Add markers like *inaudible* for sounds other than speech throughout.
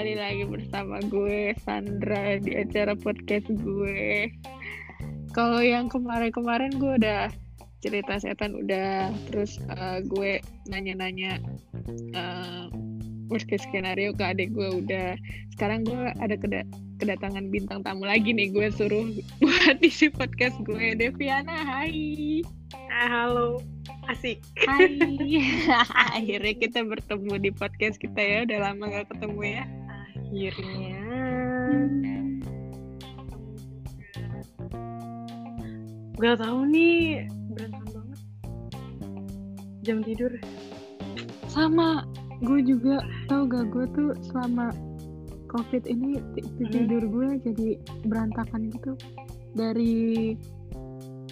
kembali lagi bersama gue Sandra di acara podcast gue. Kalau yang kemarin-kemarin gue udah cerita setan udah, terus uh, gue nanya-nanya uh, worst case skenario ke adik gue udah. Sekarang gue ada keda kedatangan bintang tamu lagi nih, gue suruh *laughs* buat isi podcast gue. Deviana, hai. Ah, halo asik Hai *laughs* *laughs* akhirnya kita bertemu di podcast kita ya udah lama gak ketemu ya akhirnya. Gak tahu nih? Berantakan banget? Jam tidur. Sama gue juga tau gak gue tuh selama covid ini tidur gue jadi berantakan gitu. Dari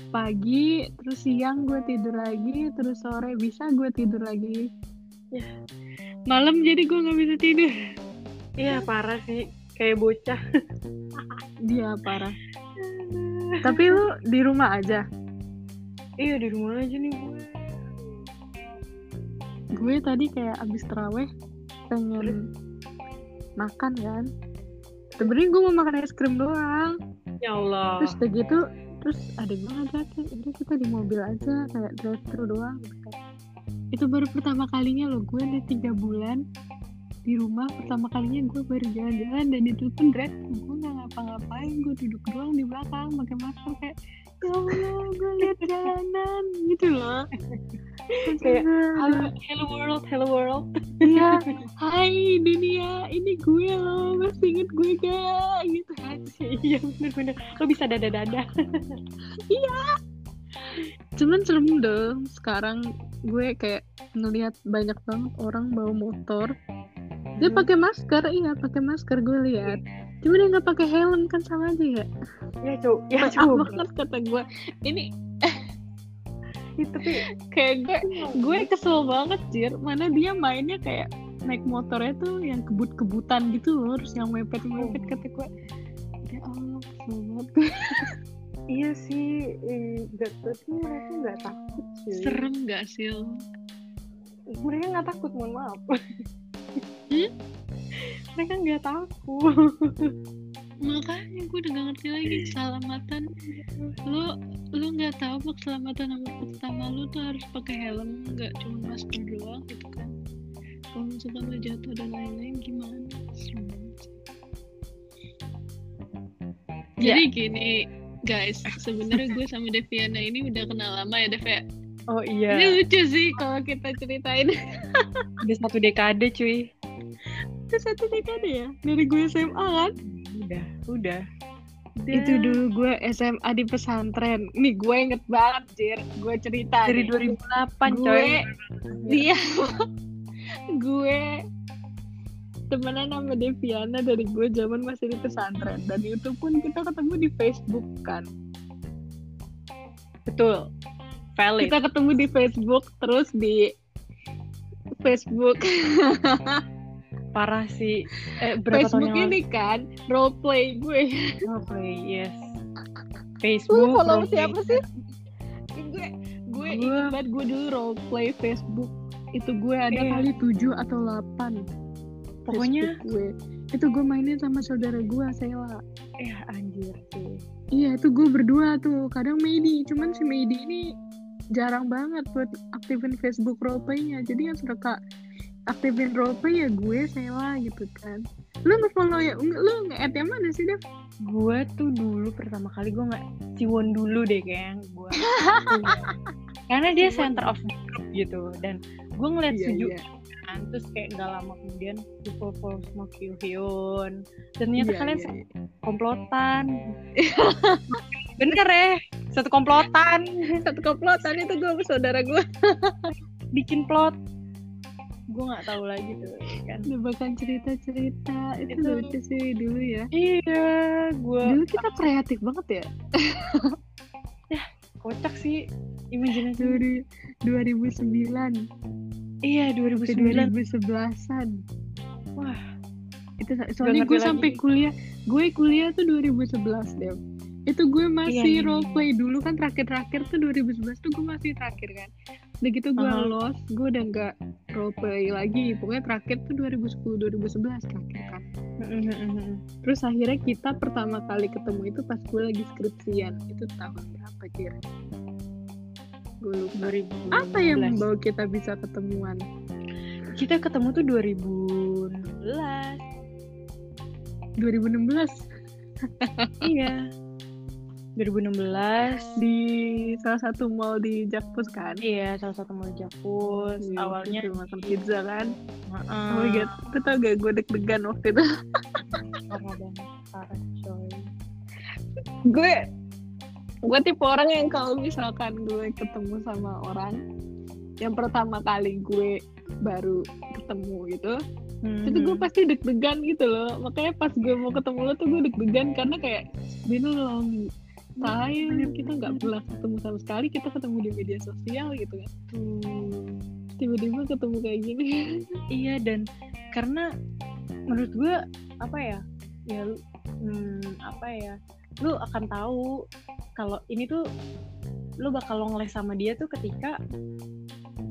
pagi terus siang gue tidur lagi terus sore bisa gue tidur lagi. Ya. Malam jadi gue nggak bisa tidur iya parah sih. Kayak bocah. Dia *laughs* parah. Tapi lu di rumah aja? Iya di rumah aja nih gue gue tadi kayak abis teraweh pengen makan kan? Sebenarnya gue mau makan es krim doang. Ya Allah. Terus udah gitu terus ada gue ngajakin udah kita di mobil aja kayak drive thru doang. Gitu. itu baru pertama kalinya loh gue udah tiga bulan di rumah pertama kalinya gue baru jalan-jalan dan itu pun drive gue nggak ngapa-ngapain gue duduk doang di belakang pakai masker kayak ya Allah gue lihat jalanan gitu loh. *laughs* Kayak halo hello world hello world. Iya *laughs* hai dunia ini gue loh masih inget gue gak gitu iya bener-bener. Lo bisa dada-dada. *laughs* Iya. Cuman serem dong sekarang gue kayak ngelihat banyak banget orang bawa motor dia pakai masker iya pakai masker gue lihat. Cuma dia nggak pakai helm kan sama aja ya? Ya cu ya cu banget kata gue ini tapi kayak gue gue kesel banget jir. Mana dia mainnya kayak naik motornya tuh yang kebut-kebutan gitu loh terus yang mepet-mepet kata gue ya Allah kesel banget *laughs* iya sih nggak tapi mereka nggak takut sih serem nggak sih mereka nggak takut mohon maaf *laughs* hmm? *laughs* mereka nggak takut. Makanya gue udah gak ngerti lagi keselamatan. Lo lo nggak tahu apa keselamatan nomor pertama lo tuh harus pakai helm nggak cuma masker doang gitu kan. Kalau misalkan lo jatuh dan lain-lain gimana? Jadi ya. gini guys sebenarnya gue sama Deviana ini udah kenal lama ya Dev ya oh iya. Ini lucu sih kalau kita ceritain. *laughs* Udah satu dekade cuy. Udah satu dekade ya? Dari gue SMA kan? Udah udah. Dan... itu dulu gue SMA di pesantren. Nih gue inget banget Jir. Gue cerita dari nih. 2008 gue dia *laughs* gue temenan sama Deviana dari gue zaman masih di pesantren. Dan itu pun kita ketemu di Facebook kan? Betul valid kita ketemu di Facebook terus di Facebook. *laughs* Parah sih. Eh, berapa Facebook ini kan role play gue. Role play yes. Facebook uh, follow siapa sih? Gue gue ingat banget gue dulu role play Facebook. Itu gue ada eh. kali 7 atau 8 pokoknya gue. itu gue mainin sama saudara gue Sela. Eh anjir sih. Iya itu gue berdua tuh. Kadang Medi cuman si Medi ini jarang banget buat aktifin Facebook roleplaynya. Jadi yang suka aktifin roleplay ya gue Sela gitu kan. Lu nge-follow ya? Lu nge-add yang mana sih Dev? gue tuh dulu pertama kali gue nggak ciwon dulu deh kayak gue *laughs* karena dia center of the group gitu. Dan gue ngeliat iya, Suju iya. kan terus kayak gak lama kemudian di follow sama Kyuhyun ternyata iya, kalian iya, iya. komplotan *laughs* bener ya satu komplotan. *laughs* Satu komplotan itu gue saudara gue *laughs* bikin plot. Gue nggak tahu lagi tuh kan. Bahkan cerita cerita itu, itu lucu sih dulu ya. Iya gue dulu kita kreatif banget ya. *laughs* Ya kocak sih imajinasi. Dari 2009 iya 2009 2011an wah. Itu soalnya gue sampai kuliah gue kuliah tuh 2011 deh itu gue masih iya, role play dulu kan terakhir-terakhir tuh 2011 tuh gue masih terakhir kan. Udah gitu gue uh-huh. lost gue udah nggak role play lagi. Pokoknya terakhir tuh 2010 2011 terakhir kan. Terus akhirnya kita pertama kali ketemu itu pas gue lagi skripsian. Itu tahun berapa kira gue lupa. 2016. apa yang membawa kita bisa ketemuan? Kita ketemu tuh 2016 2016 *laughs* iya 2016 di salah satu mall di Jakpus kan? Iya salah satu mall Jakpus. Iya, awalnya kita makan pizza kan? Heeh. oh my god itu tau gak gue deg-degan waktu itu? Parah banget parah coy. Gue gue tipe orang yang kalau misalkan gue ketemu sama orang yang pertama kali gue baru ketemu gitu itu gue pasti deg-degan gitu loh. Makanya pas gue mau ketemu lo tuh gue deg-degan karena kayak been a long time kita nggak pernah ketemu sama sekali kita ketemu di media sosial gitu kan. Tuh. tiba-tiba ketemu kayak gini. *laughs* Iya dan karena menurut gue apa ya ya hmm, apa ya lu akan tahu kalau ini tuh lu bakal long les sama dia tuh ketika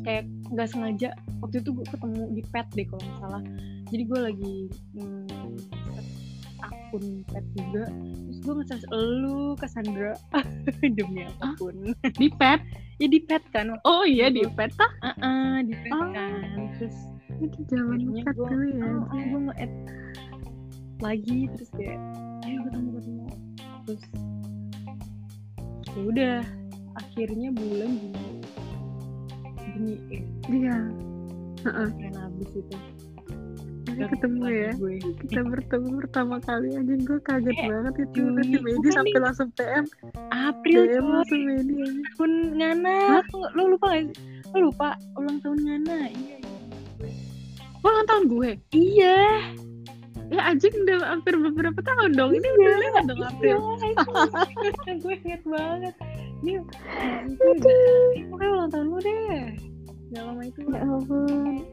kayak nggak sengaja waktu itu gue ketemu di pet deh kalau nggak salah. Jadi gue lagi hmm, pet juga. Terus gue nge lu Cassandra *laughs* demi apa pun. Di pet? Ya di pet kan. Oh iya di pet ah ah ah, di pet Oh. kan. Terus itu zaman pet dulu ya. oh, oh, gue nge-add lagi terus kayak ayo ketemu ketemu terus ya udah akhirnya bulan Juni. Juni eh iya. Heeh. keren habis itu Dapet ketemu ya? gue. kita bertemu pertama kali aja gue kaget Eh, banget itu. Juni. nanti Medi sampai nih. langsung PM April DM coy. langsung Medi pun Ngana. Lu lupa gak sih? Lu lupa ulang tahun Ngana? Iya iya. Ulang tahun gue? Iya. Ya anjing udah hampir beberapa tahun dong. Ini udah lewat dong April. Iya, *laughs* gue inget banget. Ini itu udah, ini pokoknya ulang tahun lu deh. Gak lama itu. ya ampun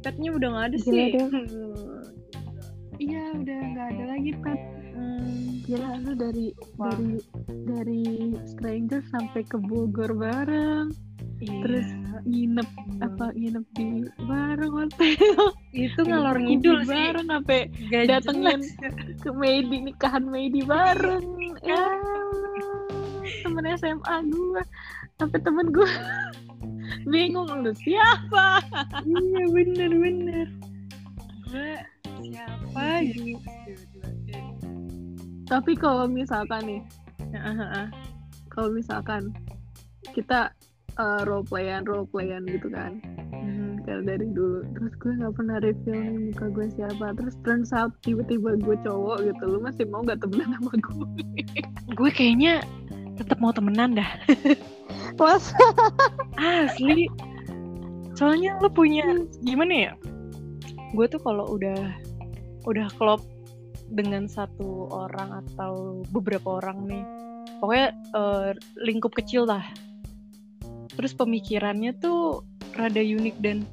Petnya udah gak ada Gila sih. deh. iya udah nggak ada lagi pet Hmm, gila lu dari Wah. dari dari stranger sampai ke Bogor bareng iya. Terus nginep Iya. apa nginep di bareng hotel *laughs* itu ngalor ngidul sih. bareng sampai Gak datengin *laughs* ke Medi nikahan Medi bareng ya temen SMA gue sampai temen gue *laughs* bingung lu siapa iya bener bener. Gue siapa gitu. tapi kalau misalkan nih Ah, ah, ah. kalau misalkan kita uh, role playan role playan gitu kan Mhm. kayak dari dulu terus gue nggak pernah reveal nih muka gue siapa terus turns out tiba-tiba gue cowok gitu lu masih mau nggak temenan sama gue Gue kayaknya tetap mau temenan dah. *laughs* mas Asli. Soalnya lu punya gimana ya? Gue tuh kalau udah udah klop dengan satu orang atau beberapa orang nih, pokoknya eh, lingkup kecil lah. Terus pemikirannya tuh rada unik dan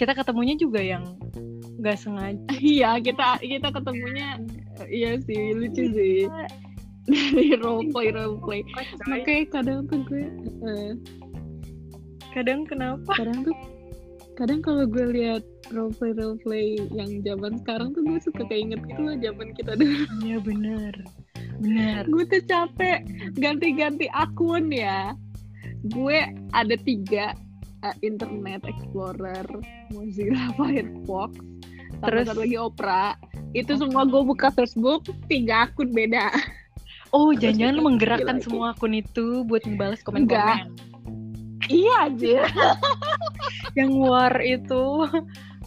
kita ketemunya juga yang nggak sengaja. *laughs* iya kita kita ketemunya uh, iya sih lucu sih *laughs* dari role play role play makanya kadang tuh gue uh, Kadang kenapa? kadang tuh kadang kalau gue lihat role play role play yang zaman sekarang tuh gue suka keinget gitu loh zaman kita dulu Iya bener, bener. gue tuh capek ganti-ganti akun ya gue ada tiga uh, internet explorer Mozilla Firefox Terus? satu lagi Opera itu semua gue buka Facebook tiga akun beda Oh, jangan-jangan menggerakkan lagi. semua akun itu buat ngebales Enggak. Iya aja *laughs* Yang war itu *laughs*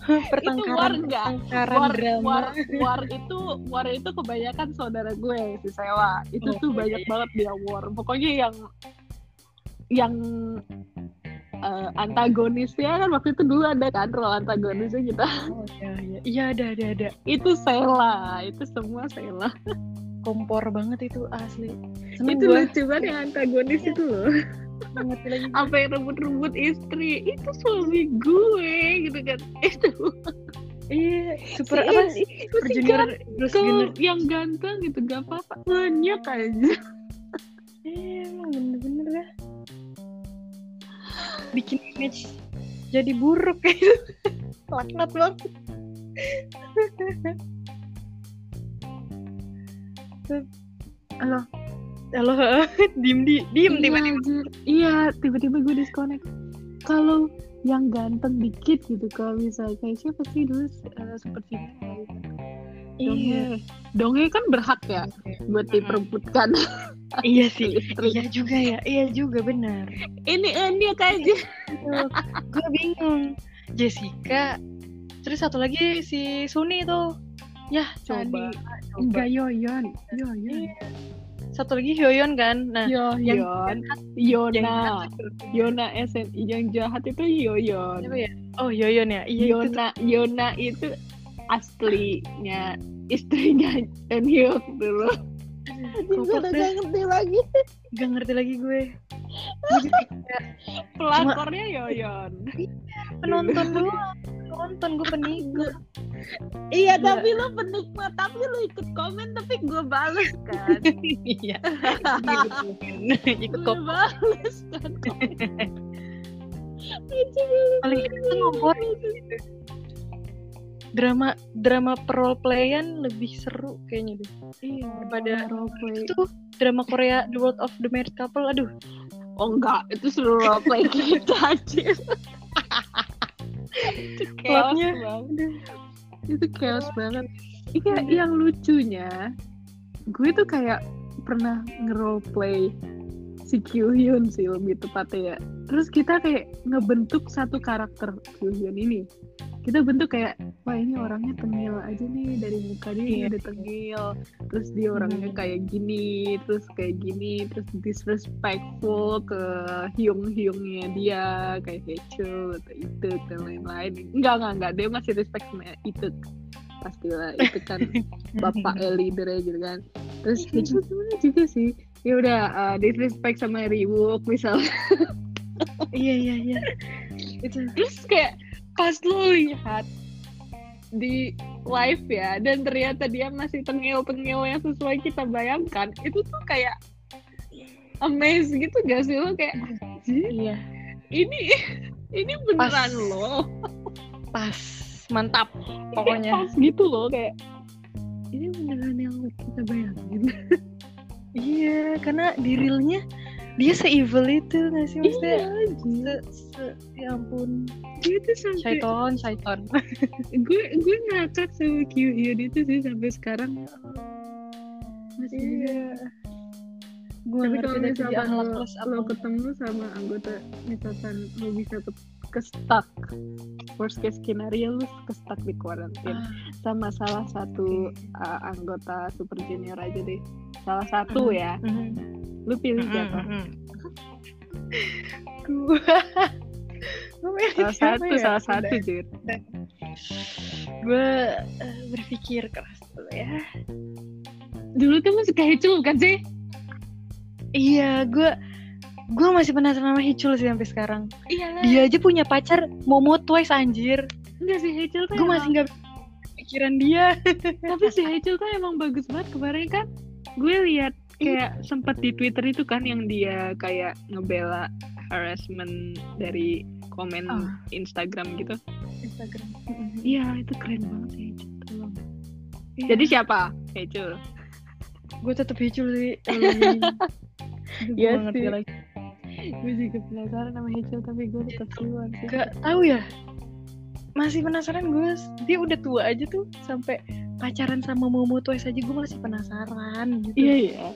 war pertengkaran enggak. pertengkaran war, drama. war, *laughs* war itu war itu kebanyakan saudara gue si Sewa itu Oh, tuh iya, banyak iya. banget dia war pokoknya yang yang eh, antagonisnya kan waktu itu dulu ada kan role antagonisnya kita Oh, iya, iya. Iya, ada ada ada. itu Sela itu semua Sela Kompor banget itu asli. Seneng itu lucu banget yang antagonis itu loh lagi. apa yang rebut-rebut istri itu suami gue gitu kan itu Iya, super Si apa sih? itu Super si junior, yang ganteng gitu gak apa-apa banyak aja Iya, emang bener-bener ya. Bikin image jadi buruk kayak *laughs* gitu. Laknat banget. *laughs* itu halo. Halo *laughs* diem di diem Iya, tiba-tiba. iya tiba-tiba gue disconnect. Kalau yang ganteng dikit gitu kalau bisa kayak siapa sih dulu uh, seperti Donghae Donghae kan berhak ya buat diperebutkan *laughs* iya sih istri iya juga ya iya juga benar. Ini Enya kayaknya gue bingung. Jessica terus satu lagi si Suni tuh ya coba, coba. enggak Yoyon Yoyon satu lagi Hyoyeon kan? Nah yang Yoyon yang Yona jahat tuh. Yona SNI yang jahat itu Yoyon ya? Oh Yoyon ya? Iya itu tuh. Yona Yona itu aslinya istrinya Eun Hyuk dulu. Gue udah gak ngerti lagi. Gak ngerti lagi gue. Pelakornya Yoyon penonton doang. Penonton gue penikmat iya Gila. tapi lo penikmat tapi lo ikut komen tapi gue bales kan. *laughs* Iya. Ikut gue kok bales kan. Paling itu ngobrol. Drama drama role playan lebih seru kayaknya deh. Iya Daripada roleplay. itu drama Korea The World of the Married Couple aduh. Oh enggak. Itu seluruh roleplay kita aja *laughs* Plotnya, itu chaos banget. iya. yang lucunya gue tuh kayak pernah nge-roleplay si Kyuhyun sih lebih tepatnya ya. Terus kita kayak ngebentuk satu karakter Kyuhyun ini kita bentuk kayak wah ini orangnya tengil aja nih dari muka dia Iya. udah tengil. Terus dia orangnya Hmm. kayak gini terus kayak gini terus disrespectful ke hyung hyungnya dia kayak Hechul atau itu dan lain-lain. Enggak enggak enggak. Dia masih respect sama itu pastilah itu kan *laughs* bapak leadernya gitu kan. Terus Hechul sebenarnya juga sih. Ya udah uh, disrespect sama Reebok misalnya. Iya iya iya. Itu terus kayak pas lu lihat di live ya dan ternyata dia masih tengil-tengil yang sesuai kita bayangkan itu tuh kayak amazed gitu gak sih lo? Kayak "Anjir, iya. ini ini beneran Pas. loh. Pas. Mantap pokoknya. *laughs* Pas gitu loh kayak ini beneran yang kita bayangin. *laughs* Iya karena di realnya dia se-evil itu nggak sih? Maksudnya iya se, se, ya ampun. Dia tuh sampai Syaiton Syaiton. *laughs* Gue gue ngakak sama Kyuhyun itu sih sampai sekarang. Masih iya. gue tapi kalau akhlak lo, lo ketemu sama anggota misalkan lo bisa ke, stuck. Worst case scenario lo ke stuck di quarantine. Ah, sama salah satu uh, anggota super junior aja deh. Salah satu Mhm. ya. Mhm. lo pilih Mhm, siapa? mhm. Gua. Gua salah satu ya? salah satu jir. Gue eh, berpikir keras dulu ya. Dulu tuh masih kayak Hechul kan sih? Iya gue gue masih penasaran sama Hicul sih sampai sekarang. Iya. Dia aja punya pacar Momo Twice anjir. Enggak sih Hechul tuh gue masih nggak pikiran dia. *laughs* Tapi si Hechul tuh emang bagus banget. Kemarin kan gue lihat kayak sempat di Twitter itu kan yang dia kayak ngebela harassment dari komen Ah. Instagram gitu. Instagram. Iya itu keren banget sih Hechul tolong Iya. jadi siapa Hechul gue tetep Hicul sih. *laughs* Iya sih. lagi gue juga penasaran sama Hechul tapi gue tetap keluar sih. Gak tahu ya. Masih penasaran gue dia udah tua aja tuh sampai pacaran sama Momo Twice aja gue masih penasaran gitu. Iya iya.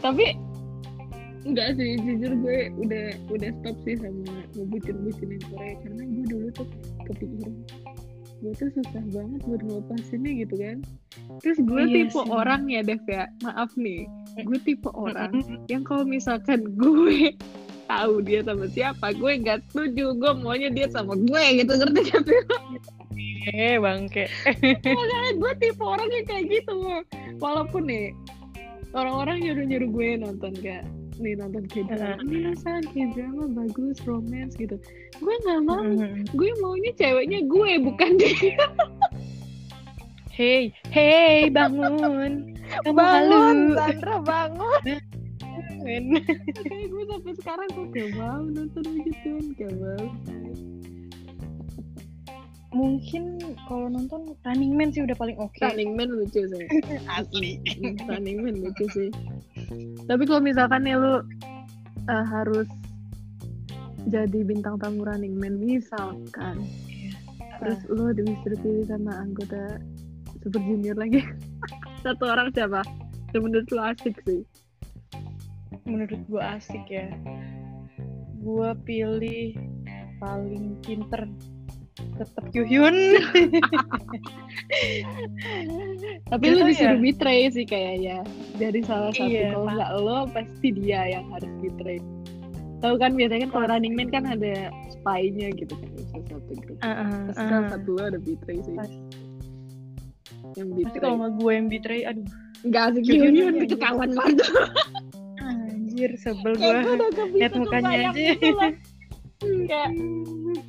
Tapi enggak sih jujur gue udah udah stop sih sama ngebucin-bucinin Korea karena gue dulu tuh kepikiran gue tuh susah banget buat ngelepasinnya gitu kan. Terus gue Iya tipe sih. orang ya Dev ya. Maaf nih gue tipe orang yang kalau misalkan gue tahu dia sama siapa. Gue nggak setuju. Gue maunya dia sama gue gitu ngerti gak sih? Eh bangke. Makanya gue tipe orang yang kayak gitu. Walaupun nih orang-orang nyuruh-nyuruh gue nonton kayak nih nonton K-drama. Ini rasanya K-drama bagus romance gitu. Gue nggak mau. Gue maunya ceweknya gue bukan dia. Hey hey bangun. Kamu bangun halu. Sandra bangun Men. *laughs* kayak gue sampai sekarang tuh gak mau nonton begituan gak mau mungkin kalau nonton Running Man sih udah paling oke. Okay. Running Man lucu sih. *laughs* Asli. Running Man lucu sih. Tapi kalau misalkan nih lu uh, harus jadi bintang tamu Running Man misalkan, Iya. terus lu disuruh pilih sama anggota Super Junior lagi, *laughs* satu orang siapa? Menurut lu asik sih. Menurut gua asik ya. Gua pilih paling pinter tetap Kyuhyun. *laughs* Tapi lu disuruh ya. betray sih kayaknya. Dari salah satu. Iya, kalau nggak lo, pasti dia yang harus betray. Tahu kan biasanya kan kalau Running Man kan ada spy-nya gitu kan salah satu grup. Pasti heeh. salah satu lo ada betray sih. Pas- Yang Pasti betray. kalau nggak gue yang betray, aduh Nggak asik yang itu kawan banget. *laughs* anjir sebel gue Lihat mukanya aja. gitu *laughs* kayak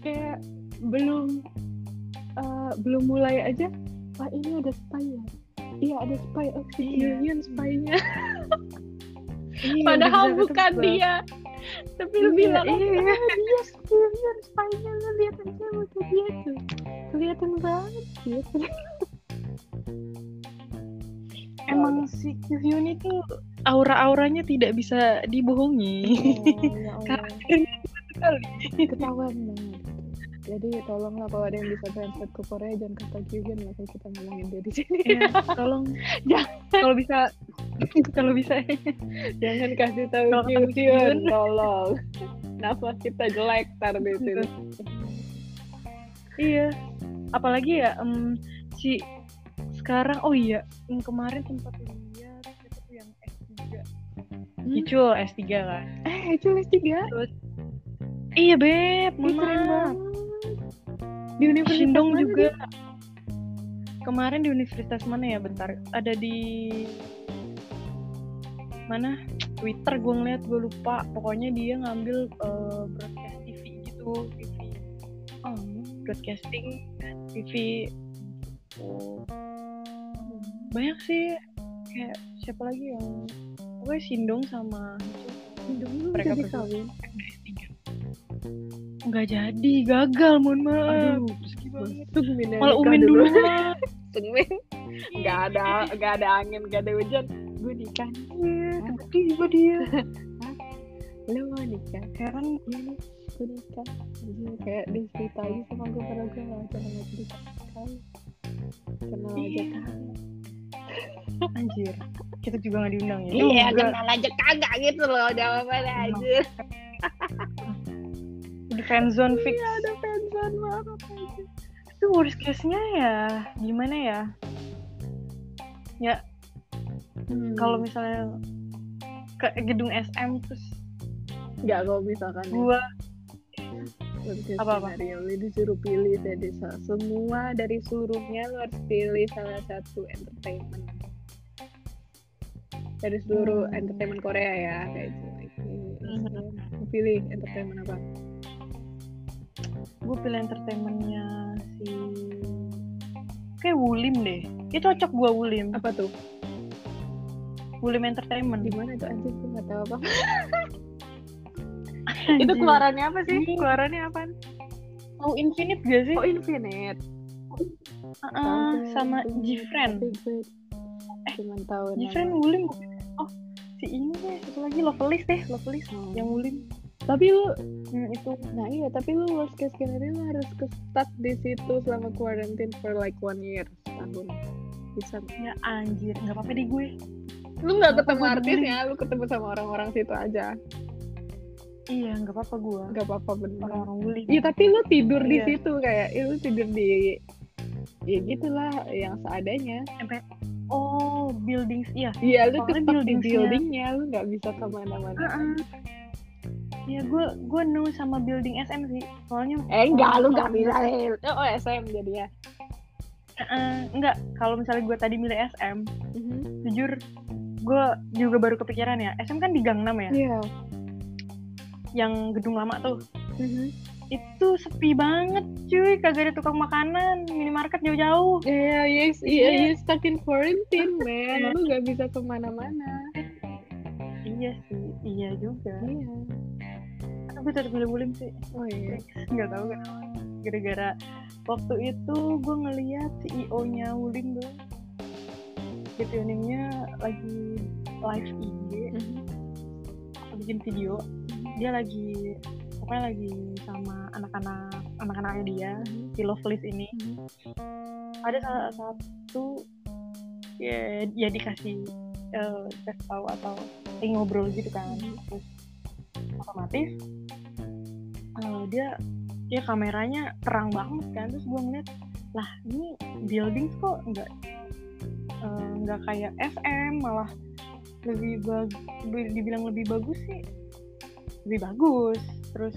kayak belum eh, belum mulai aja. Wah ini ada spy ya. Iya ada spy. Oh si Iya. Spy-nya. *laughs* Iya, Padahal bukan ketebak. dia. Tapi lu Iya, bilang iya. "Ah, dia Kyuhyun spy-nya lu lihat aja muka dia tuh. Kelihatan banget gitu. *laughs* Emang si Kyuhyun itu aura-auranya tidak bisa dibohongi. ya. *laughs* Karakternya sekali. ketahuan banget. Jadi tolonglah kalau ada yang bisa translate ke Korea jangan kata Kyuhyun lah kalau kita ngomongin dia di sini. Iya, tolong. *laughs* Jangan. kalau bisa *laughs* kalau bisa. Jangan kasih tahu Kyuhyun tolong. Kenapa kita jelek tar di sini. Iya. Apalagi ya em, si sekarang oh iya yang kemarin sempat lihat Hmm? Icul S3 kan. Eh cuy tiga? Iya beb Ih, keren banget. Di universitas Shindong mana juga. kemarin di universitas mana ya? Bentar. Ada di mana? Twitter gue ngeliat gue lupa. Pokoknya dia ngambil eh, broadcast TV gitu TV dia? oh. Broadcasting TV banyak sih. Kayak siapa lagi yang pokoknya Sindong sama Shindong lu Mereka jadi kawin? S3 nggak jadi gagal mohon maaf. Aduh ya malah nikah Umin dulu. lah *laughs* tungguin. Nggak ada nggak ada angin nggak ada hujan. Gue nikah Iya, tiba-tiba dia. *laughs* Lu mau nikah? Heran iya nih gue nikah. Anjir, kayak dia cerita aja sama gue padahal gue gak pernah nggak cerita sekali kenal aja kan anjir kita juga nggak diundang ya. Iya Juga kenal aja kagak gitu loh jawabannya aja udah fanzone fix. Iya ada fansan banget itu worst case nya ya gimana ya? Ya Hmm. kalau misalnya ke gedung SM terus nggak kalau misalkan nih, gua Apa-apa? skenario lu disuruh pilih dari semua dari seluruhnya lu harus pilih salah satu entertainment. Dari seluruh Hmm. entertainment Korea ya kayak gitu. Hmm. Pilih entertainment apa? Gue pilih entertainmentnya si kayak Wulim deh. Itu cocok gua Wulim. Apa tuh? Wulim Entertainment. Di mana tuh? Anjir gue nggak tahu apa. *laughs* itu keluarannya apa sih? Keluarannya apa? Mau Infinite gak sih? Oh Infinite. Tahu gue, sama Gfriend. Nama. Gfriend Wulim oh si ini deh. Satu lagi Lovelis deh. Lovelis Oh. yang Wulim tapi lu hmm, itu nah iya tapi lu worst case scenario lu harus ke stuck di situ selama quarantine for like one year setahun. Bisa ya anjir. Nggak apa-apa deh gue. Lu nggak ketemu gua artisnya lu ketemu sama orang-orang situ aja iya nggak apa-apa gue nggak apa-apa bener. Orang-orang Wulim iya tapi lu tidur di Iya. situ kayak ya, lu tidur di ya gitulah yang seadanya. Sampai oh buildings iya. Iya lu Soalnya tetap di buildingnya lu nggak bisa ke mana-mana. Iya, gue gue no sama building SM sih. Soalnya eh enggak lu nggak bisa. eh, oh SM jadinya Eh, enggak, kalau misalnya gue tadi milih SM, Mhm. jujur gue juga baru kepikiran ya. SM kan di Gang 6 ya, iya yang gedung lama tuh. Mhm. Itu sepi banget, cuy. Kagak ada tukang makanan, minimarket jauh-jauh. Iya, yes, Iya. iya, you stuck in quarantine, *laughs* man. Lu gak bisa ke mana-mana. Iya sih, iya juga. Iya. Tapi tetap Wulim sih. Oh iya. Enggak tahu kenapa. gara-gara waktu itu gue ngeliat CEO-nya Wuling tuh Uningnya lagi live IG Mhm. bikin video dia lagi pokoknya lagi sama anak-anak anak-anaknya dia si Loveless ini. Ada salah satu ya ya dikasih eh, kasih tahu atau lagi ngobrol gitu kan. Terus otomatis eh, dia ya kameranya terang banget kan. Terus gue ngeliat lah ini building kok nggak eh, nggak kayak FM malah lebih bag dibilang lebih bagus sih lebih bagus. Terus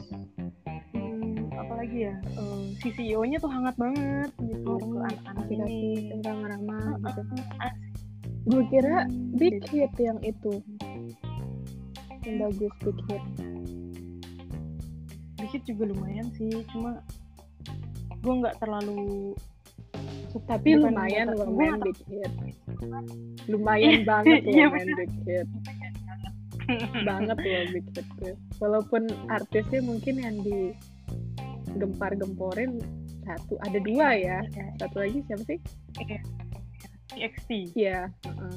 hmm, apalagi ya? Eh, si CEO-nya tuh hangat banget gitu Oh, ke anak-anak asik ini. asik ramah-ramah gitu. gue kira Hmm, big gitu. hit yang itu. Yang bagus big hit. Dikit juga lumayan sih cuma gue nggak terlalu tapi lumayan nggak big hit. lumayan banget *laughs* loh Iya, big hit banget loh big tuh walaupun artisnya mungkin yang di gempar-gemporin satu ada dua ya. Satu lagi siapa sih? TXT Iya heeh.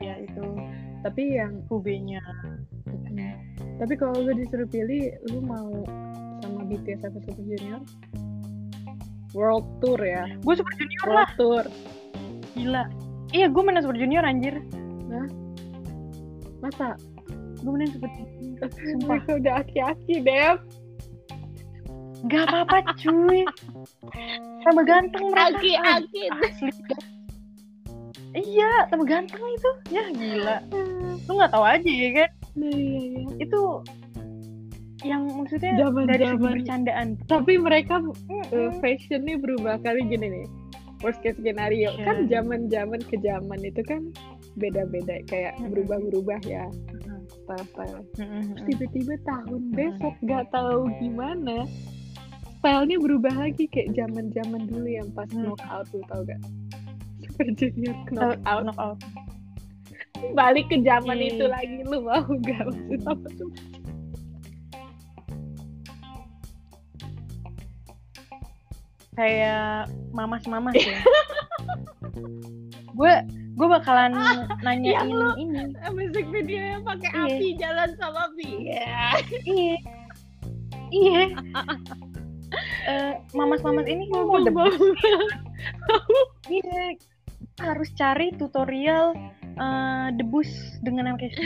ya itu. Tapi yang Hubenya. Tapi kalau lu disuruh pilih lu mau sama BTS atau Super Junior? World Tour ya? Gue Super Junior lah. World Tour. Gila. Iya gue mana Super Junior anjir masa? Gue Super Junior sumpah. *laughs* Udah aki-aki Dev Gak apa-apa cuy. Tambah ganteng mereka. Aki-aki. Asli Iya tambah ganteng itu. Ya gila. Lu gak tahu aja ya kan? Nah, iya, iya. Itu Yang maksudnya Zaman- dari segi zaman- bercandaan. Tapi mereka uh, fashionnya berubah. Kali gini nih worst case scenario Fashion. kan zaman zaman ke zaman itu kan beda-beda kayak berubah-berubah ya. Style-style. Terus tiba-tiba tahun Mm. besok gak tahu gimana stylenya berubah lagi kayak zaman-zaman dulu yang pas Hmm. knockout lu tau gak Super Junior knockout. Knockout. Balik ke zaman Iya. itu lagi lu mau gak maksud apa tuh? Kayak mamas-mamas ya. *laughs* Gue Gue bakalan *laughs* nanyain yang lu- ini. musik video yang pakai Iya. api jalan sama Iya. Iya. Iya. Eh, Mamas-mamas ini mau debus Iya, harus cari tutorial eh, debus dengan MKSD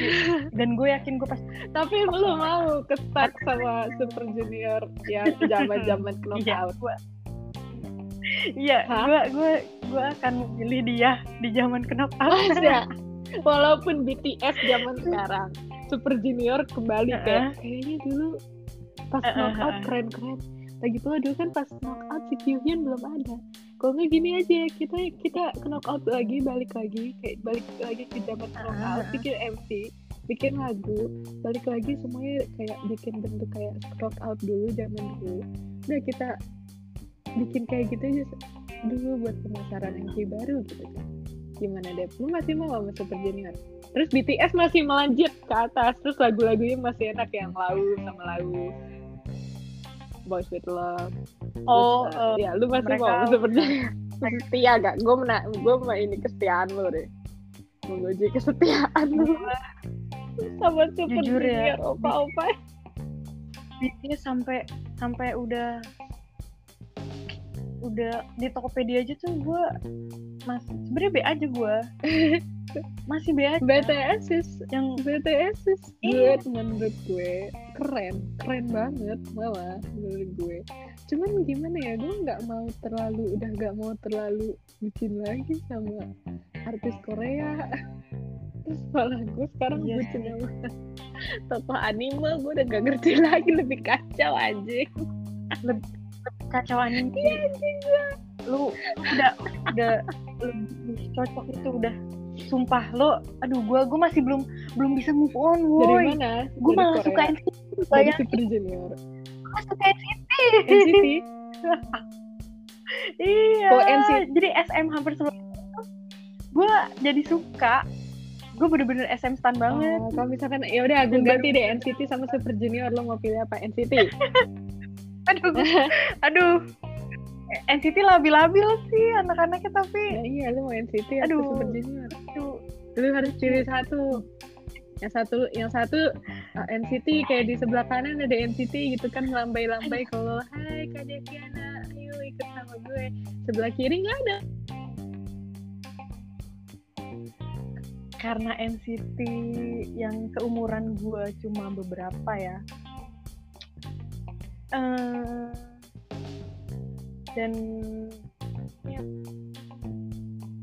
dan gue yakin gue pasti Tapi lu mau kestuck sama Super Junior yang knockout. Gua- Iya, Hah? gue gue gue akan pilih dia di zaman knockout. Masa? *laughs* Walaupun BTS zaman *laughs* sekarang, Super Junior kembali Heeh. kayak kayaknya dulu pas Heeh, knockout heeh. keren-keren. Lagi pula dulu kan pas knockout si Kyuhyun belum ada. Kalau nggak gini aja kita kita knockout lagi balik lagi kayak balik lagi ke zaman knockout Heeh. bikin MC bikin lagu balik lagi semuanya kayak bikin bentuk kayak knockout dulu zaman dulu udah kita bikin kayak gitu aja dulu buat pemasaran MC baru gitu kan. Gimana deh lu masih mau sama Super Junior? Terus BTS masih melanjut ke atas terus lagu-lagunya masih enak yang lau sama lau. Boys with Love. Terus, Oh, uh, eh, ya lu masih mereka- mau Super Junior? Setia gak gue mena gue mau ini kesetiaan lu deh menguji kesetiaan lu. Sama Super Jujur ya, Junior opa-opa. BTS sampai sampai udah udah di Tokopedia aja tuh gue masih sebenarnya B aja gue *laughs* masih B aja. BTS is yang BTS is Iya. good menurut gue. Keren keren banget malah menurut gue. Cuman gimana ya gue nggak mau terlalu udah nggak mau terlalu bucin lagi sama artis Korea. *laughs* Terus malah gue sekarang Iya bucin sama *laughs* tokoh anime gue udah gak ngerti lagi lebih kacau anjing kacauan ini. Lu udah udah lebih cocok itu udah. Sumpah lo aduh gue gue masih belum belum bisa move on dari woi mana? Gue Dari malah suka NCT dari bayang Super Junior. Gue suka NCT NCT *laughs* iya Oh, NCT. jadi SM hampir seluruh gue jadi suka. Gue bener-bener SM stan banget. Oh, kalau misalkan ya udah gue ganti deh NCT sama Super Junior. Lo mau pilih apa NCT *laughs* aduh. *laughs* Aduh. NCT labil-labil sih anak-anaknya tapi ya iya lu mau NCT Aduh. Junior? Aduh. Lu harus pilih satu. Yang satu yang satu uh, NCT kayak di sebelah kanan ada NCT gitu kan lambai-lambai kalau hai Kak Deviana ayo ikut sama gue. Sebelah kiri nggak ada. Karena NCT yang keumuran gue cuma beberapa ya Eh, dan ya,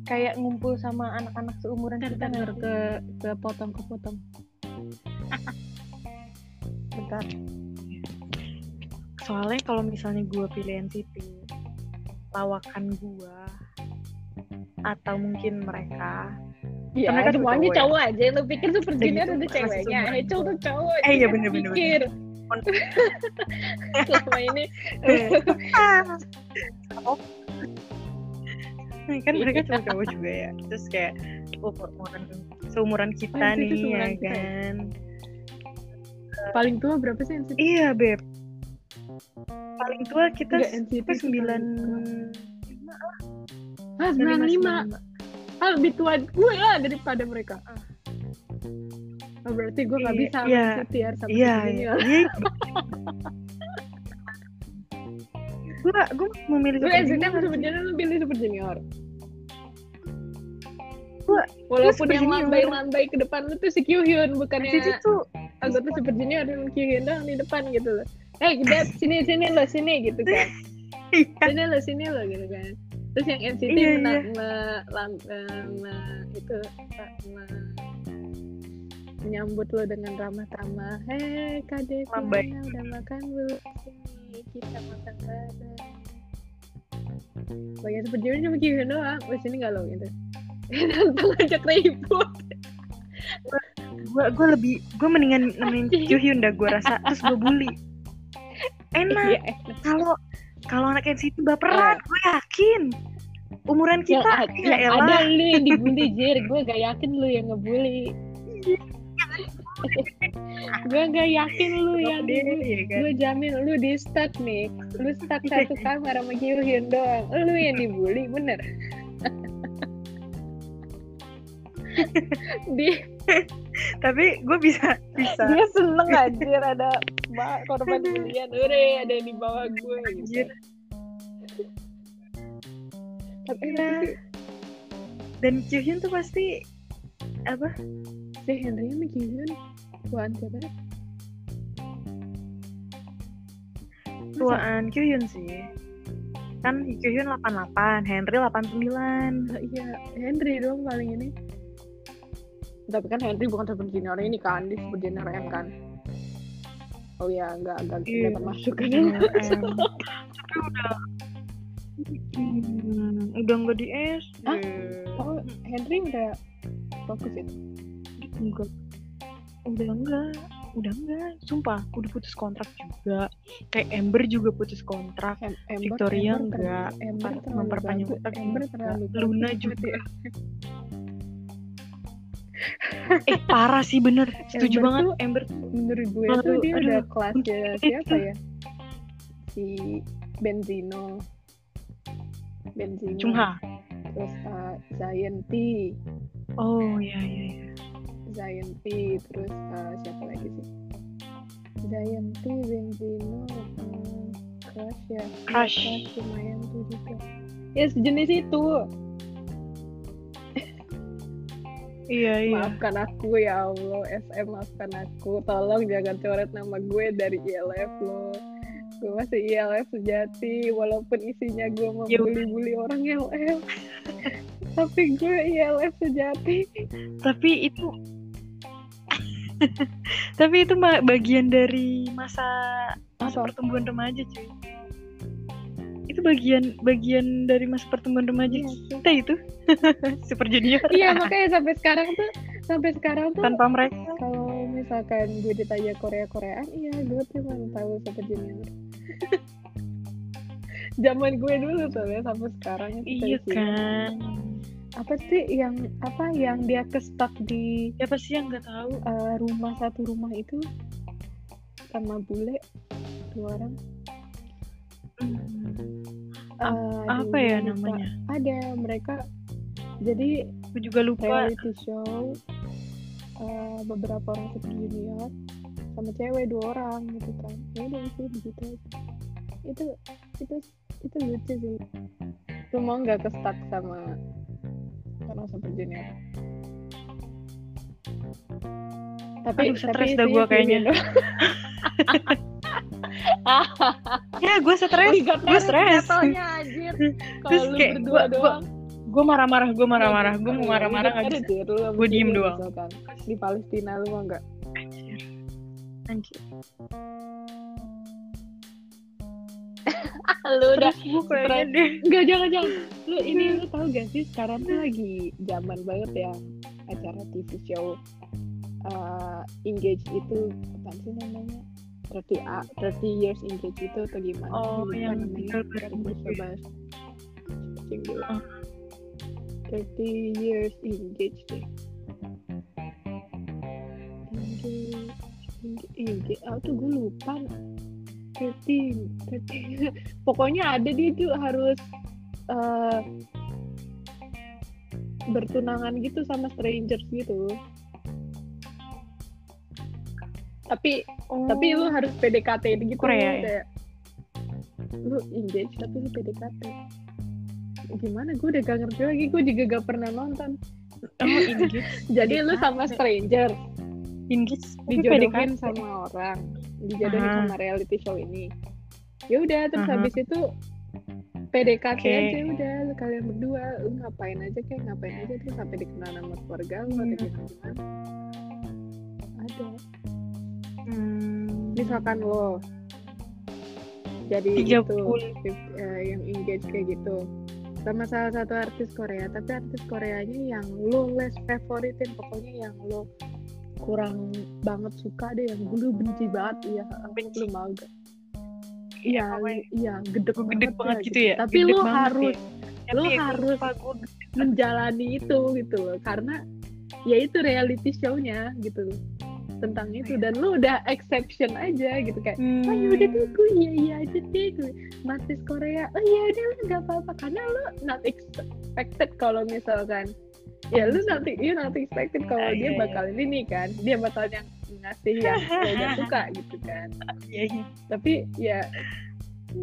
kayak ngumpul sama anak-anak seumuran Ntar, kita ntar, ke ke potong ke potong bentar soalnya kalau misalnya gue pilih NCT lawakan gue atau mungkin mereka Iya, Karena kan semuanya cowok ya. cowok aja. Lu pikir Super Junior ada ceweknya. Hecel tuh cowok. Eh, iya, jangan bener-bener. pikir. *laughs* Selama ini. Nah, kan mereka cowok-cowok juga ya. Terus kayak oh, seumuran kita Oh, nih seumuran ya kita ya? kan? Paling tua berapa sih NCT? iya beb. Paling tua kita Enggak, NCT kita tuh sembilan Ah, 95. Ah, lebih tua. Gue lah daripada mereka. Oh, berarti gue nggak bisa sama iya *laughs* Super iya Junior. iya gue gue memilih Junior sama Super Junior lu pilih Super Junior. Gua- Walaupun yang lambai-lambai ke depan lu tuh si Kyuhyun bukannya NCT tuh anggota Super Junior dan Kyuhyun doang di depan gitu loh. Eh, Dad, sini sini lo sini gitu kan. *laughs* iya Sini lo sini lo gitu kan. Terus yang NCT Iya, mena, iya. me- lam- eh, me- itu apa, me- menyambut lo dengan ramah-tamah. Hei, Kak. Deviana udah makan belum? Sini kita makan bareng. Bagian Junior cuma Kyuhyun doang. Oh, sini nggak lo gitu. *laughs* Nantang ajak ribut. gue gue lebih gue mendingan nemenin Kyuhyun dah gue rasa terus gue bully enak Iya, kalau kalau anak NCT baperan gue yakin umuran yang, kita a- ya yang ada lu yang dibully Jir gue gak yakin lu yang ngebully gue gak yakin lu yang ya kan? gue jamin lu di stuck nih. Lu stuck satu *laughs* kamar sama Kyuhyun doang. Lu yang dibully bener. *laughs* Dia tapi gue bisa bisa. Dia seneng anjir ada ba- korban bulian. Udah ada yang di bawah gue gitu. Anjir. tapi tapi dan Kyuhyun tuh pasti apa? Si Henry sama tuan tuaan Kyuhyun sih. Kan Kyuhyun 88 Henry 89 Ah, iya Henry dong paling ini. Tapi kan Henry bukan super junior ini kan di super junior M kan. Oh ya enggak enggak Iya. enggak termasuk kan. *laughs* Tapi udah. Hmm, udah nggak di SD Hah? oh Henry udah fokus itu enggak udah enggak udah enggak sumpah udah putus kontrak juga. Kayak Ember juga putus kontrak. Em- Ember, Victoria Ember enggak Ember memperpanjang kontrak. Ember terlalu Luna juga. ya. *laughs* eh parah sih bener. Setuju Ember banget. Tuh- Ember menurut gue Aduh, tuh dia aduh. udah kelasnya siapa Itu. ya? Si Benzino. Benzino. Cungha terus uh, Zion T oh iya iya iya Zion T terus uh, siapa lagi sih? Zion T Benzino hmm, Crush ya Iya, Crush. Crush lumayan tuh juga. Ya sejenis itu. Iya iya. Maafkan aku ya Allah. SM maafkan aku. Tolong jangan coret nama gue dari ILF lo gue masih ILF sejati walaupun isinya gue Ya membuli-buli orang ILF tapi gue ILF sejati. Tapi itu tapi itu bagian dari masa masa Apa? pertumbuhan remaja cuy. Itu bagian bagian dari masa pertumbuhan remaja Iya kita itu. *laughs* Super junior. Iya makanya sampai sekarang tuh sampai sekarang tuh tanpa mereka. kalau misalkan gue ditanya Korea Koreaan iya gue cuma tahu Super Junior. *laughs* Zaman gue dulu tuh ya sampai sekarang iya gini. kan apa sih yang apa yang dia kestak di siapa sih yang nggak tahu? eh, rumah satu rumah itu? Sama bule dua orang. Uh, apa ya namanya? Ada mereka. Jadi aku juga lupa. reality show uh, beberapa orang super junior sama cewek dua orang gitu kan. Ya udah itu begitu itu itu itu lucu sih. Lu mau nggak ke stuck sama super junior tapi Aduh, stres dah gua kayaknya. Ya gue stres. Ligat gue stres. Anjir. *laughs* Terus kayak doang. gue marah-marah gue marah-marah. Gue mau marah-marah nggak bisa Gua diem doang. di Palestina lu mau nggak? Anjir *laughs* lu udah gue kayaknya deh Enggak, jangan, jangan. Lu ini lu tahu gak sih sekarang tuh lagi zaman banget ya acara TV show uh, Engage itu apa sih namanya? 30 a 30 years engage itu atau gimana? Oh, yang tinggal coba. Oh. 30 years engage deh. Engage, engage, engage. Ah, tuh gue lupa. 13, 13. *laughs* Pokoknya ada dia tuh harus eh, bertunangan gitu sama strangers gitu. Tapi oh. tapi lu harus PDKT gitu Korea ya? kayak lu engage tapi lu PDKT gimana gue udah gak ngerti lagi gue juga gak pernah nonton oh, engage *laughs* jadi lu sama stranger engage dijodohin PDKT. sama orang dijodohin Aha. sama reality show ini ya udah terus Aha. habis itu PDKT Oke. aja udah lu kalian berdua lu ngapain aja kayak ngapain aja terus sampai dikenal sama keluarga lu atau Iya. gimana ada Hmm. misalkan lo jadi Tiga itu puluh. eh, yang engage kayak gitu sama salah satu artis Korea tapi artis Koreanya yang lo less favoritin pokoknya yang lo kurang banget suka deh yang lu benci banget ya Benci. lu mau gak iya Apa ya? iya gedek, Gedek banget gitu ya? tapi Gedek lu harus ya. lu ya, harus menjalani itu gitu loh karena ya itu reality show-nya gitu loh tentang itu dan lu udah exception aja gitu kayak Hmm. oh yaudah deh gue iya iya aja deh gue artis Korea oh iya udah lah nggak apa-apa karena lu not expected kalau misalkan ya lu nanti you not expected kalau Ah, dia iya, iya. bakal ini kan. Dia bakal yang ngasih yang *laughs* udah suka gitu kan. Iya, iya. tapi ya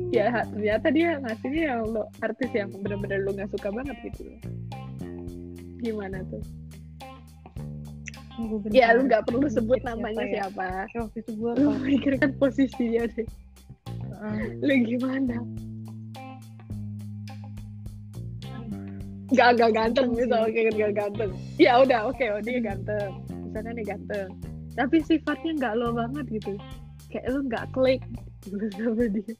ya ternyata dia ngasihnya yang lo artis yang bener-bener lo nggak suka banget gitu loh. Gimana tuh? Ya lu nggak perlu sebut Siapa namanya ya? siapa. Ya, waktu itu gue lu pikirkan posisinya deh. Lu gimana Gak, gak ganteng misalnya kayak gak ganteng. Ya udah oke oh, dia ganteng. Misalnya dia ganteng. Tapi sifatnya nggak lo banget gitu. Kayak lu nggak klik gitu sama dia.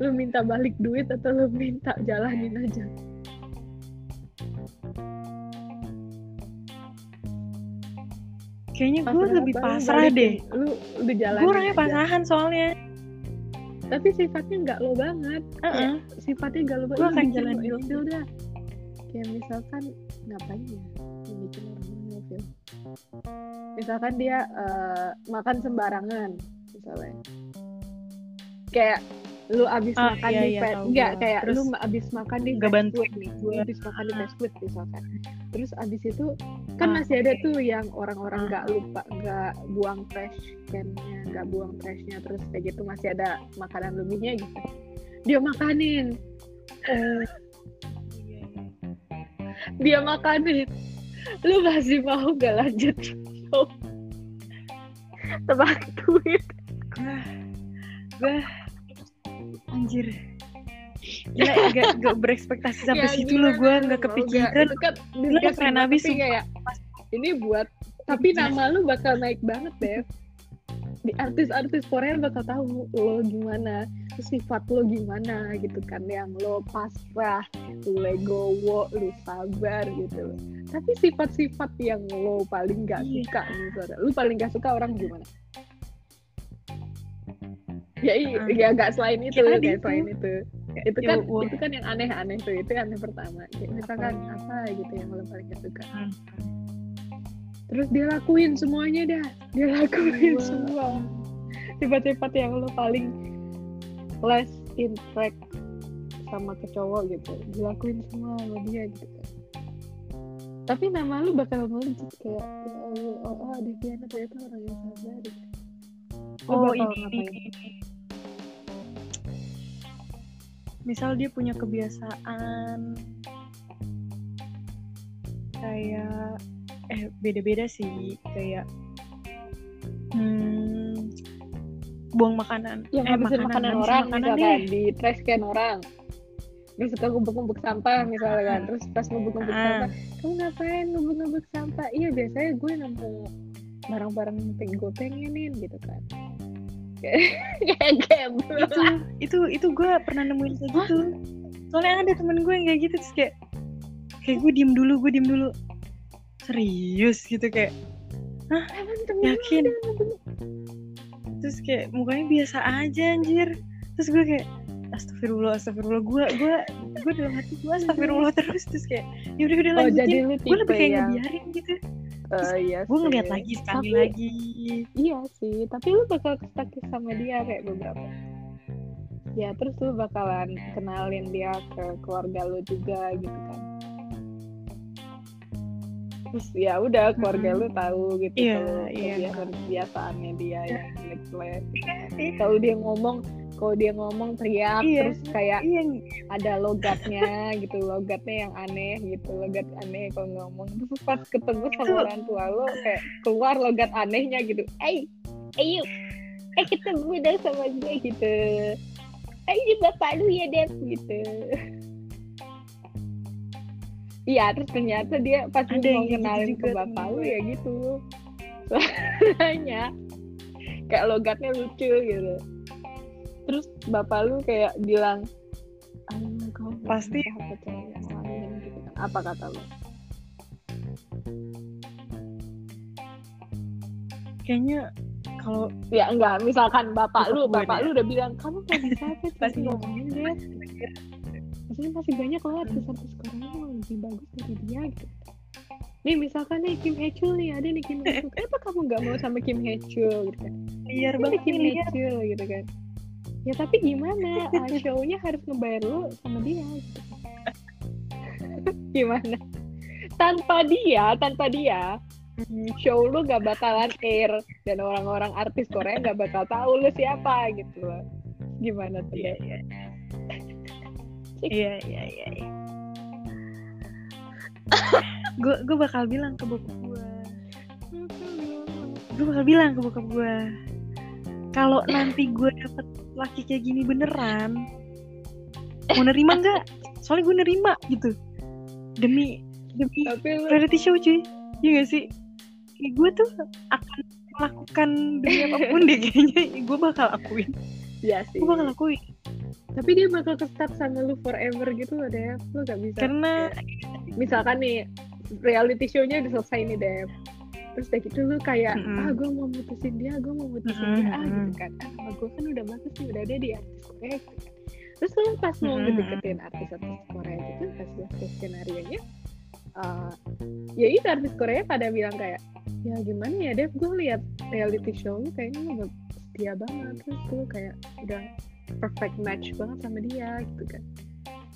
Lu minta balik duit atau lu minta jalanin aja? Kayaknya gue lebih lu pasrah deh. lu lu jalanin gue orangnya aja. pasahan soalnya tapi sifatnya nggak lo banget. Heeh. sifatnya gak lo banget. Akan bikin lo jalanin ilfil dah. Kayak misalkan ngapain ya? Yang bikin orang ilfil misalkan dia eh, makan sembarangan misalnya. Kayak lu abis Ah, makan iya, di iya, enggak kayak Terus lu abis makan di nggak fast bantu. food nih lu abis makan di fast food misalkan. Terus abis itu kan Ah, masih ada tuh yang orang-orang nggak lupa nggak buang trash can-nya nggak buang trashnya terus kayak gitu masih ada makanan lebihnya gitu. Dia makanin. Dia makanin. Lu masih mau gak lanjut? Show tebak duit. Gue anjir. Gila, gak, gak berekspektasi sampai Ya, situ loh gue nggak kepikiran. Itu kan Gila, discuss keren abis, kayak ini buat tapi nama lu bakal naik banget deh di artis-artis Korea bakal tahu lo gimana sifat lo gimana gitu kan. Yang lo pasrah lu legowo lu sabar gitu. Tapi sifat-sifat yang lo paling gak Iya. suka misalnya. Lu paling gak suka orang gimana ya iya Ah. ya gak selain itu Ya, kayak selain itu itu Ya, kan wah. itu kan yang aneh-aneh tuh itu yang aneh pertama kayak misalkan Apa? apa gitu yang lo paling suka Hmm. terus dia lakuin semuanya dah dia lakuin Wah. semua sifat-sifat yang lo paling less interact sama ke cowok gitu dilakuin semua sama dia gitu kan tapi nama lu bakal melejit kayak ya Allah oh, oh ada Diana ternyata orang yang sabar gitu. Oh ini, misal dia punya kebiasaan kayak eh beda-beda sih kayak hmm, buang makanan. Yang eh, makanan, ngabisin orang makanan misalkan deh. di trash can orang. Dia suka ngumpuk-ngumpuk sampah misalnya kan terus pas ngumpuk-ngumpuk Ah. sampah kamu ngapain ngumpuk-ngumpuk sampah? Iya biasanya gue nemu barang-barang yang gue pengenin gitu kan *laughs* kayak gembel itu itu itu gue pernah nemuin kayak gitu. Soalnya ada temen gue yang kayak gitu terus kayak kayak gue diem dulu gue diem dulu. Serius gitu kayak lu yakin? terus kayak mukanya biasa aja anjir. Terus gue kayak astagfirullah astagfirullah. Gue gue gue dalam hati gue astagfirullah terus terus kayak ya udah udah oh lanjutin. lu gue lebih kayak yang ngebiarin gitu Eh, iya gue ngeliat lagi sekali Tapi- lagi Iya sih, tapi lu bakal stuck sama dia kayak beberapa. Ya, terus lu bakalan kenalin dia ke keluarga lu juga gitu kan. Terus ya udah keluarga Mm-mm. lu tahu gitu Iya, kalau iya. kebiasaan kebiasaannya dia yang jelek-jelek. Iya. Kalau dia ngomong, kalau dia ngomong teriak Iya. terus kayak iya ada logatnya gitu, logatnya yang aneh gitu, logat aneh kalau ngomong. Terus pas ketemu sama orang tua lo kayak keluar logat anehnya gitu. Eh, ayo, eh ketemu dong sama gue gitu. Eh ini bapak lu ya Dev gitu. Iya, terus ternyata dia pas Ada mau kayak gitu kenalin ke bapak lu ya gitu. *laughs* Soalnya kayak logatnya lucu gitu. Terus bapak lu kayak bilang, "Ah, kau Pasti. gitu kan. Apa kata lu? kayaknya kalau Ya enggak, misalkan bapak lu, bapak lu udah bilang, kamu bisa apa Pasti ngomongin deh. Maksudnya masih banyak loh artis-artis Korea yang lebih bagus dari dia gitu. Nih misalkan nih Kim Hae Chul nih ada nih Kim Hae Chul. *laughs* Kenapa kamu nggak mau sama Kim Hae Chul gitu kan? Ada banget Kim nih Hae liar Chul gitu kan. Ya tapi gimana? Ah, show-nya harus ngebayar lu sama dia *laughs* gimana? Tanpa dia, tanpa dia, show lu gak bakalan air dan orang-orang artis Korea gak bakal tahu lu siapa gitu loh. Gimana tuh? iya Dek? iya iya iya iya *laughs* gue gue bakal bilang ke bokap gue gue bakal bilang ke bokap gue kalau nanti gue dapet laki kayak gini beneran mau nerima nggak soalnya gue nerima gitu demi demi Tapi reality show cuy iya gak sih kayak gue tuh akan melakukan demi *laughs* apa pun deh kayaknya gue bakal lakuin ya sih. gue bakal lakuin Tapi dia bakal tetap sama lu forever gitu loh, Dev. Lu gak bisa. karena Misalkan nih, reality show-nya udah selesai nih, Dev. Terus kayak gitu lu kayak, Mm-mm. ah gue mau mutusin dia, gue mau mutusin Mm-mm, dia, ah gitu kan. Ah, gue kan udah bagus nih, udah ada di artis Korea gitu kan. Terus lu pas mau Mm-mm. ngedeketin artis-artis Korea gitu, pas lihat skenario-nya, eh, ya itu artis Korea pada bilang kayak, ya gimana ya Dev, gue lihat reality show lu kayaknya lu gak setia banget. Terus lu kayak udah perfect match banget sama dia gitu kan.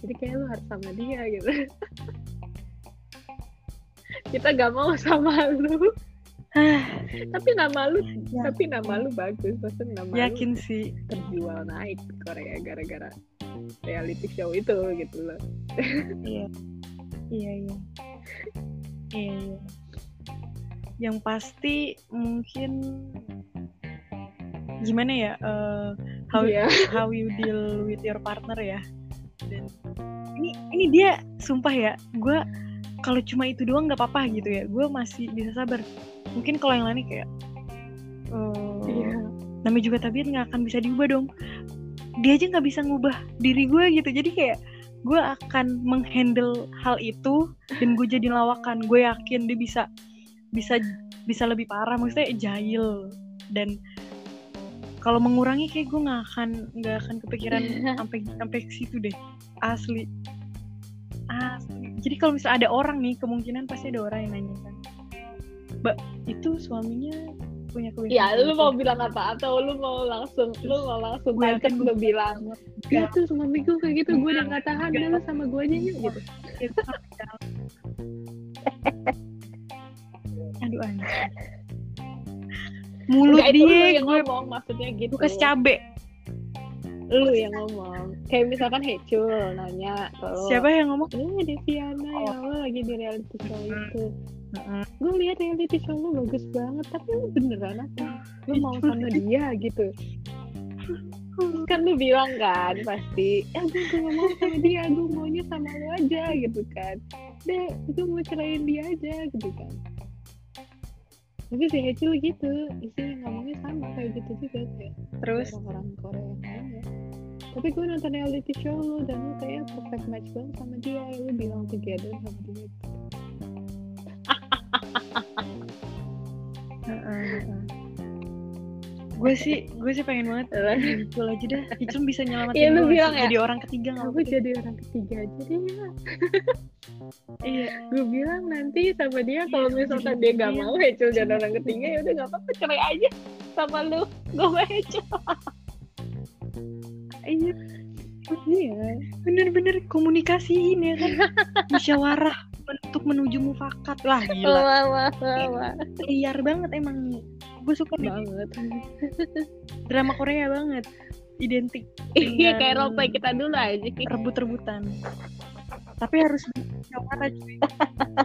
Jadi kayak lu harus sama dia gitu. *laughs* Kita gak mau sama lu. Tapi nama lu Ya. tapi nama lu bagus maksudnya nama yakin lu sih. terjual naik Korea gara-gara reality show itu gitu loh. Iya. Iya iya. Iya iya. Yang pasti mungkin gimana ya eh, how Iya. how you deal with your partner ya. Dan ini ini dia sumpah ya gue kalau cuma itu doang nggak apa-apa gitu ya. Gue masih bisa sabar mungkin kalau yang lainnya kayak eh, Iya. namanya juga tabiat nggak akan bisa diubah dong. Dia aja nggak bisa ngubah diri gue gitu. Jadi kayak gue akan menghandle hal itu dan gue jadi lawakan. Gue yakin dia bisa bisa bisa lebih parah. Maksudnya jahil. Dan kalau mengurangi kayak gue nggak akan nggak akan kepikiran sampai sampai ke situ deh. Asli. Asli. Jadi kalau misalnya ada orang nih kemungkinan pasti ada orang yang nanya kan mbak itu suaminya punya kebiasaan Ya, lu mau bilang apa? Atau lu mau langsung, lu mau langsung Gue tangkep yakin lu bilang, ya tuh mami gue kayak gitu, gue udah gak tahan Enggak. dulu sama gue aja yuk gitu. aduh anjir mulut lu dia yang gue ngomong, maksudnya gitu. gue kasih cabe Lu yang ngomong. Kayak misalkan Hecul nanya kalau siapa yang ngomong Ini Deviana ya Oh. lo lagi di reality show itu. Gue lihat reality show lu bagus banget, tapi lu beneran apa? Lu mau sama dia gitu. Terus kan lu bilang kan pasti, ya gue gak mau sama dia, gue maunya sama lu aja gitu kan. Deh, gue mau cerain dia aja gitu kan. Tapi si Hecil gitu, isi ngomongnya sama kayak gitu juga kayak terus orang-orang Korea yang lain ya. Tapi gue nonton reality show lu dan lu kayak perfect match banget sama dia. Lu bilang together sama dia. Gue sih gue sih pengen banget Hicul aja dah Hicul bisa nyelamatin Iya, lu gue bilang ya? jadi orang ketiga nggak Aku jadi orang ketiga aja deh ya. iya Gue bilang nanti sama dia kalau Iya, misalkan dia gak dia. mau Hecel jadi orang ketiga ya udah gak apa-apa cerai aja sama lu. Gue mau Hecel. iya Iya. bener-bener komunikasiin ya kan *laughs* musyawarah untuk menuju mufakat lah gila Wah, wah, wah, wah. liar banget emang gue suka Banget. drama Korea banget identik Iya kayak roleplay kita dulu aja. rebut-rebutan tapi harus musyawarah cuy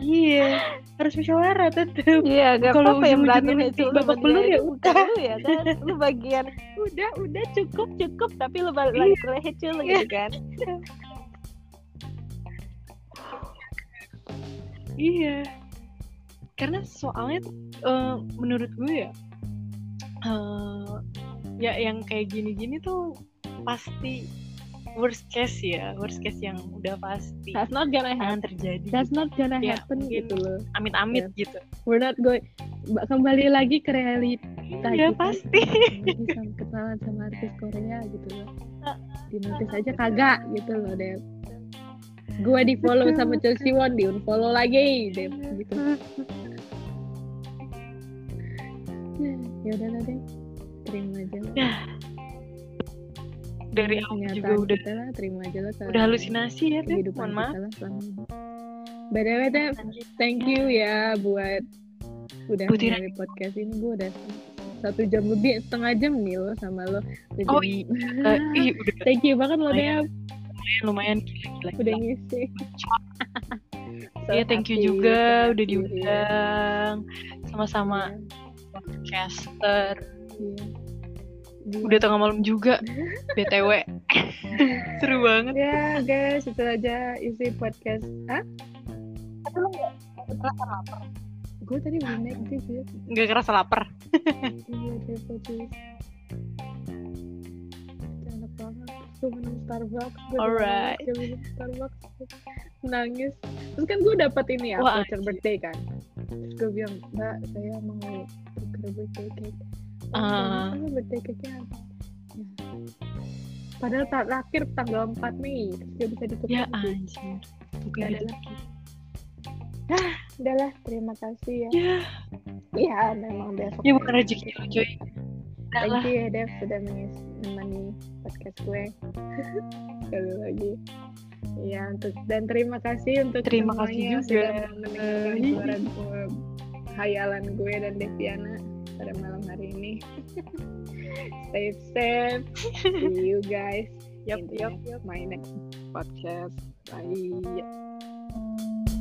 iya harus musyawarah tetep Iya, gak Kalau apa-apa yang berantem Hecel babak belur ya udah. Lu ya kan, lu bagian udah, udah cukup, cukup. Tapi lu balik lagi ke Hecel gitu kan. Iya. Karena soalnya eh, menurut gue ya eh, ya yang kayak gini-gini tuh pasti worst case ya, worst case yang udah pasti That's not gonna happen. terjadi. That's not gonna Ya, happen gitu loh. Amit-amit gitu. We're not going. Ba- Kembali lagi ke realita Iya kita. pasti. Kenalan sama artis Korea gitu loh. *laughs* Di notice aja kagak gitu loh Dep. Gue di follow sama Chelsea Won di unfollow lagi Dep gitu. Ya udah lah Dep. Terima aja lah. Dari Ini awal juga udah kita lah, terima aja lah udah halusinasi ya, kehidupan Mohon maaf. kita lah selama ini. By the way, Dep, thank you ya buat udah mengenai podcast ini. Gue udah satu jam lebih setengah jam nih lo sama lo. Udah Oh, jadi- Eh, ih, udah. Thank you banget lo Lumayan. Lumayan lumayan gila-gila. udah ngisi So *laughs* Iya, thank you happy, juga so udah diundang sama-sama iya. podcaster. Iya. Udah tengah malam juga, *laughs* BTW. *laughs* Seru banget. ya guys itu aja isi podcast ah gue tadi belum naik sih ya Nggak kerasa lapar. iya gue minum Starbucks gue Alright. minum Starbucks nangis terus kan gue dapat ini ya Wah, voucher birthday kan terus gue bilang mbak saya mau tuker birthday cake Ah. oh, birthday cake-nya apa ya. padahal tak terakhir tanggal 4 Mei terus gak bisa ditukar Ya anjir. Tuh Ya ada lagi. udahlah terima kasih ya Ya, iya memang besok ya bukan rezeki lo cuy. Thank you ya Dev sudah menemani podcast gue. *laughs* Sekali lagi. Ya untuk dan terima kasih untuk Terima kasih yang juga. sudah mendengarkan suara *laughs* gue hayalan gue dan Deviana pada malam hari ini. *laughs* Stay safe. See you guys Yup, in yup, my next podcast. Bye